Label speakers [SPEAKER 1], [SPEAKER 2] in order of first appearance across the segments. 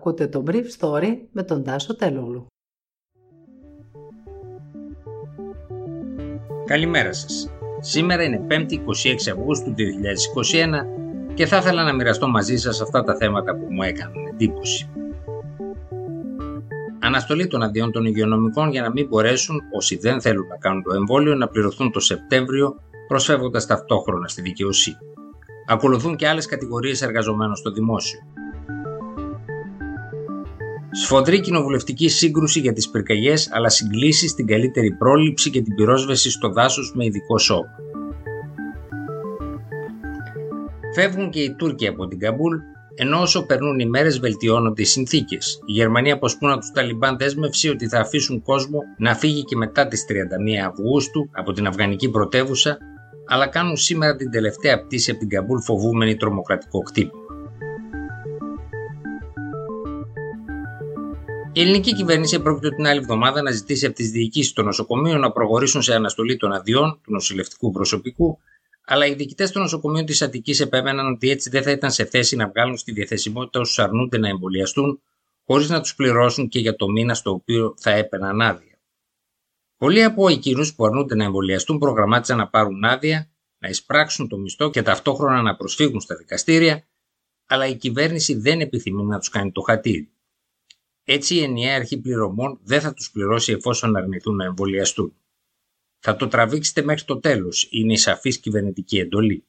[SPEAKER 1] Ακούτε το Brief Story με τον Τάσο Τελούλου.
[SPEAKER 2] Καλημέρα σας. Σήμερα είναι 5η 26 Αυγούστου 2021 και θα ήθελα να μοιραστώ μαζί σας αυτά τα θέματα που μου έκαναν εντύπωση. Αναστολή των αδειών των υγειονομικών για να μην μπορέσουν όσοι δεν θέλουν να κάνουν το εμβόλιο να πληρωθούν το Σεπτέμβριο προσφεύγοντας ταυτόχρονα στη δικαιοσύνη. Ακολουθούν και άλλες κατηγορίες εργαζομένων στο δημόσιο. Σφοδρή κοινοβουλευτική σύγκρουση για τις πυρκαγιές αλλά συγκλήσεις στην καλύτερη πρόληψη και την πυρόσβεση στο δάσος με ειδικό σώμα. Φεύγουν και οι Τούρκοι από την Καμπούλ, ενώ όσο περνούν οι μέρες βελτιώνονται οι συνθήκες. Οι Γερμανοί αποσπούν από τους Ταλιμπάν δέσμευση ότι θα αφήσουν κόσμο να φύγει και μετά τις 31 Αυγούστου από την Αφγανική πρωτεύουσα, αλλά κάνουν σήμερα την τελευταία πτήση από την Καμπούλ φοβούμενη τρομοκρατικό κτύπο. Η ελληνική κυβέρνηση πρόκειται την άλλη εβδομάδα να ζητήσει από τις διοικήσεις των νοσοκομείων να προχωρήσουν σε αναστολή των αδειών του νοσηλευτικού προσωπικού, αλλά οι διοικητές των νοσοκομείων της Αττικής επέμεναν ότι έτσι δεν θα ήταν σε θέση να βγάλουν στη διαθεσιμότητα όσους αρνούνται να εμβολιαστούν, χωρίς να τους πληρώσουν και για το μήνα στο οποίο θα έπαιρναν άδεια. Πολλοί από εκείνους που αρνούνται να εμβολιαστούν προγραμμάτισαν να πάρουν άδεια, να εισπράξουν το μισθό και ταυτόχρονα να προσφύγουν στα δικαστήρια, αλλά η κυβέρνηση δεν επιθυμεί να τους κάνει το χατήρι. Έτσι η ενιαία αρχή πληρωμών δεν θα τους πληρώσει εφόσον αρνηθούν να εμβολιαστούν. Θα το τραβήξετε μέχρι το τέλος, είναι η σαφής κυβερνητική εντολή.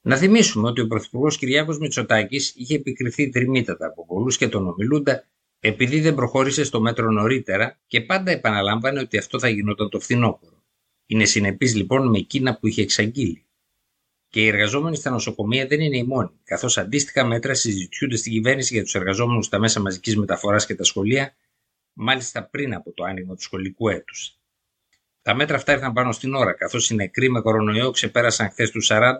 [SPEAKER 2] Να θυμίσουμε ότι ο Πρωθυπουργός Κυριάκος Μητσοτάκης είχε επικριθεί τριμήτατα από πολλούς και τον ομιλούντα επειδή δεν προχώρησε στο μέτρο νωρίτερα και πάντα επαναλάμβανε ότι αυτό θα γινόταν το φθινόπωρο. Είναι συνεπής λοιπόν με εκείνα που είχε εξαγγείλει και οι εργαζόμενοι στα νοσοκομεία δεν είναι οι μόνοι, καθώς αντίστοιχα μέτρα συζητιούνται στην κυβέρνηση για τους εργαζόμενους στα μέσα μαζικής μεταφοράς και τα σχολεία, μάλιστα πριν από το άνοιγμα του σχολικού έτους. Τα μέτρα αυτά ήρθαν πάνω στην ώρα, καθώς οι νεκροί με κορονοϊό ξεπέρασαν χθες τους 40,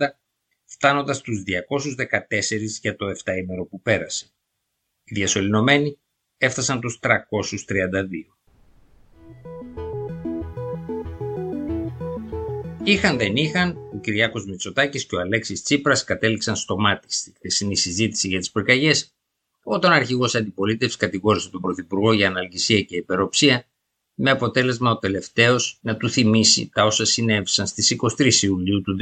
[SPEAKER 2] φτάνοντας στου 214 για το 7ήμερο που πέρασε. Οι διασωληνωμένοι έφτασαν τους 332. Είχαν δεν είχαν, ο Κυριάκος Μητσοτάκης και ο Αλέξης Τσίπρας κατέληξαν στο μάτι στη χθεσινή συζήτηση για τις πυρκαγιές, όταν ο αρχηγός αντιπολίτευσης κατηγόρησε τον Πρωθυπουργό για αναλγησία και υπεροψία, με αποτέλεσμα ο τελευταίος να του θυμίσει τα όσα συνέβησαν στις 23 Ιουλίου του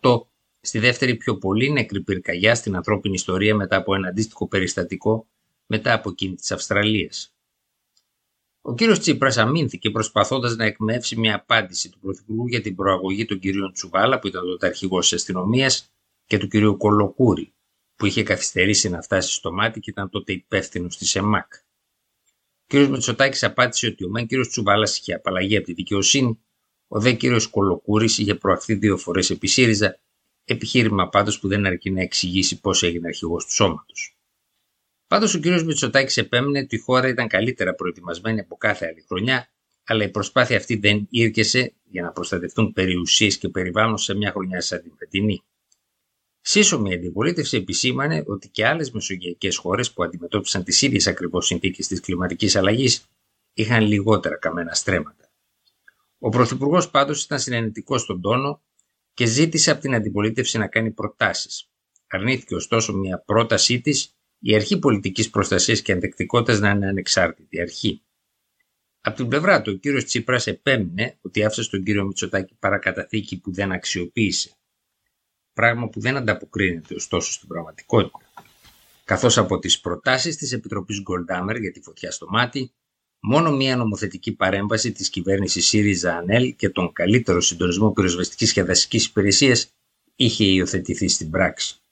[SPEAKER 2] 2018, στη δεύτερη πιο πολύ νεκρή πυρκαγιά στην ανθρώπινη ιστορία μετά από ένα αντίστοιχο περιστατικό μετά από εκείνη της Αυστραλίας. Ο κύριος Τσίπρας αμήνθηκε προσπαθώντας να εκμεύσει μια απάντηση του Πρωθυπουργού για την προαγωγή των κυρίων Τσουβάλα, που ήταν τότε αρχηγός της αστυνομίας, και του κυρίου Κολοκούρη, που είχε καθυστερήσει να φτάσει στο μάτι και ήταν τότε υπεύθυνος της ΕΜΑΚ. Ο κύριος Μετσοτάκη απάντησε ότι ο μεν κύριος Τσουβάλας είχε απαλλαγή από τη δικαιοσύνη, ο δε κύριος Κολοκούρης είχε προαχθεί δύο φορές επί ΣΥΡΙΖΑ, επιχείρημα πάντως που δεν αρκεί να εξηγήσει πώς έγινε αρχηγός του σώματος. Πάντως ο κ. Μητσοτάκης επέμεινε ότι η χώρα ήταν καλύτερα προετοιμασμένη από κάθε άλλη χρονιά, αλλά η προσπάθεια αυτή δεν ήρκεσε για να προστατευτούν περιουσίες και περιβάλλον σε μια χρονιά σαν την φετινή. Σύσσωμη η αντιπολίτευση επισήμανε ότι και άλλες μεσογειακές χώρες που αντιμετώπισαν τις ίδιες ακριβώς συνθήκες της κλιματικής αλλαγής είχαν λιγότερα καμένα στρέμματα. Ο Πρωθυπουργός πάντως ήταν συνενετικός στον τόνο και ζήτησε από την αντιπολίτευση να κάνει προτάσεις. Αρνήθηκε ωστόσο μια πρότασή της η αρχή πολιτικής προστασίας και αντεκτικότητα να είναι ανεξάρτητη αρχή. Από την πλευρά του, ο κύριος Τσίπρας επέμεινε ότι άφησε στον κύριο Μητσοτάκη παρακαταθήκη που δεν αξιοποίησε. Πράγμα που δεν ανταποκρίνεται ωστόσο στην πραγματικότητα. Καθώς από τις προτάσεις της Επιτροπής Γκολντάμερ για τη φωτιά στο μάτι, μόνο μία νομοθετική παρέμβαση της κυβέρνησης ΣΥΡΙΖΑ ΑΝΕΛ και τον καλύτερο συντονισμό πυροσβεστικής και δασικής υπηρεσίας είχε υιοθετηθεί στην πράξη.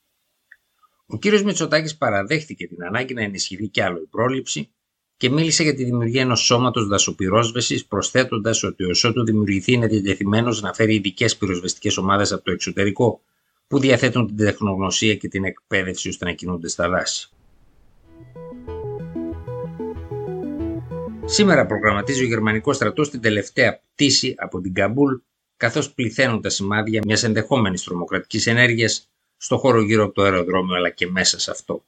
[SPEAKER 2] Ο κ. Μητσοτάκης παραδέχτηκε την ανάγκη να ενισχυθεί κι άλλο η πρόληψη και μίλησε για τη δημιουργία ενός σώματος δασοπυρόσβεσης, προσθέτοντας ότι όσο του δημιουργηθεί είναι διατεθειμένος να φέρει ειδικές πυροσβεστικές ομάδες από το εξωτερικό που διαθέτουν την τεχνογνωσία και την εκπαίδευση ώστε να κινούνται στα δάση. Σήμερα προγραμματίζει ο γερμανικός στρατός την τελευταία πτήση από την Καμπούλ, καθώς πληθαίνουν τα σημάδια μιας ενδεχόμενης τρομοκρατικής ενέργειας στο χώρο γύρω από το αεροδρόμιο αλλά και μέσα σε αυτό.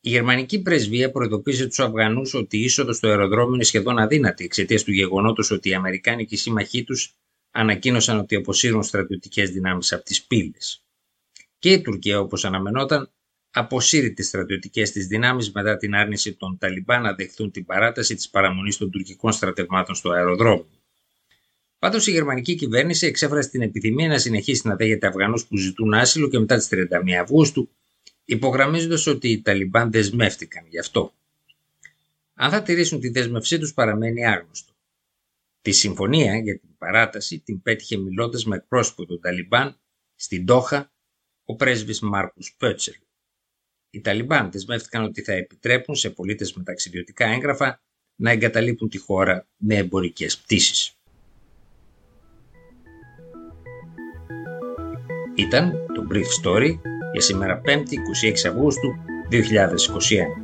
[SPEAKER 2] Η γερμανική πρεσβεία προειδοποίησε τους Αφγανούς ότι η είσοδος στο αεροδρόμιο είναι σχεδόν αδύνατη εξαιτίας του γεγονότος ότι οι Αμερικάνικοι σύμμαχοί τους ανακοίνωσαν ότι αποσύρουν στρατιωτικές δυνάμεις από τις πύλες. Και η Τουρκία, όπως αναμενόταν, αποσύρει τις στρατιωτικές της δυνάμεις μετά την άρνηση των Ταλιμπάν να δεχθούν την παράταση της παραμονής των τουρκικών στρατευμάτων στο αεροδρόμιο. Πάντως η γερμανική κυβέρνηση εξέφρασε την επιθυμία να συνεχίσει να δέχεται Αφγανούς που ζητούν άσυλο και μετά τις 31 Αυγούστου, υπογραμμίζοντας ότι οι Ταλιμπάν δεσμεύτηκαν γι' αυτό. Αν θα τηρήσουν τη δέσμευσή τους παραμένει άγνωστο. Τη συμφωνία για την παράταση την πέτυχε μιλώντας με εκπρόσωπο των Ταλιμπάν στην Τόχα ο πρέσβης Μάρκους Πέτσελ. Οι Ταλιμπάν δεσμεύτηκαν ότι θα επιτρέπουν σε πολίτες με ταξιδιωτικά έγγραφα να εγκαταλείπουν τη χώρα με εμπορικές πτήσεις. Ήταν το Brief Story για σήμερα 5η 26 Αυγούστου 2021.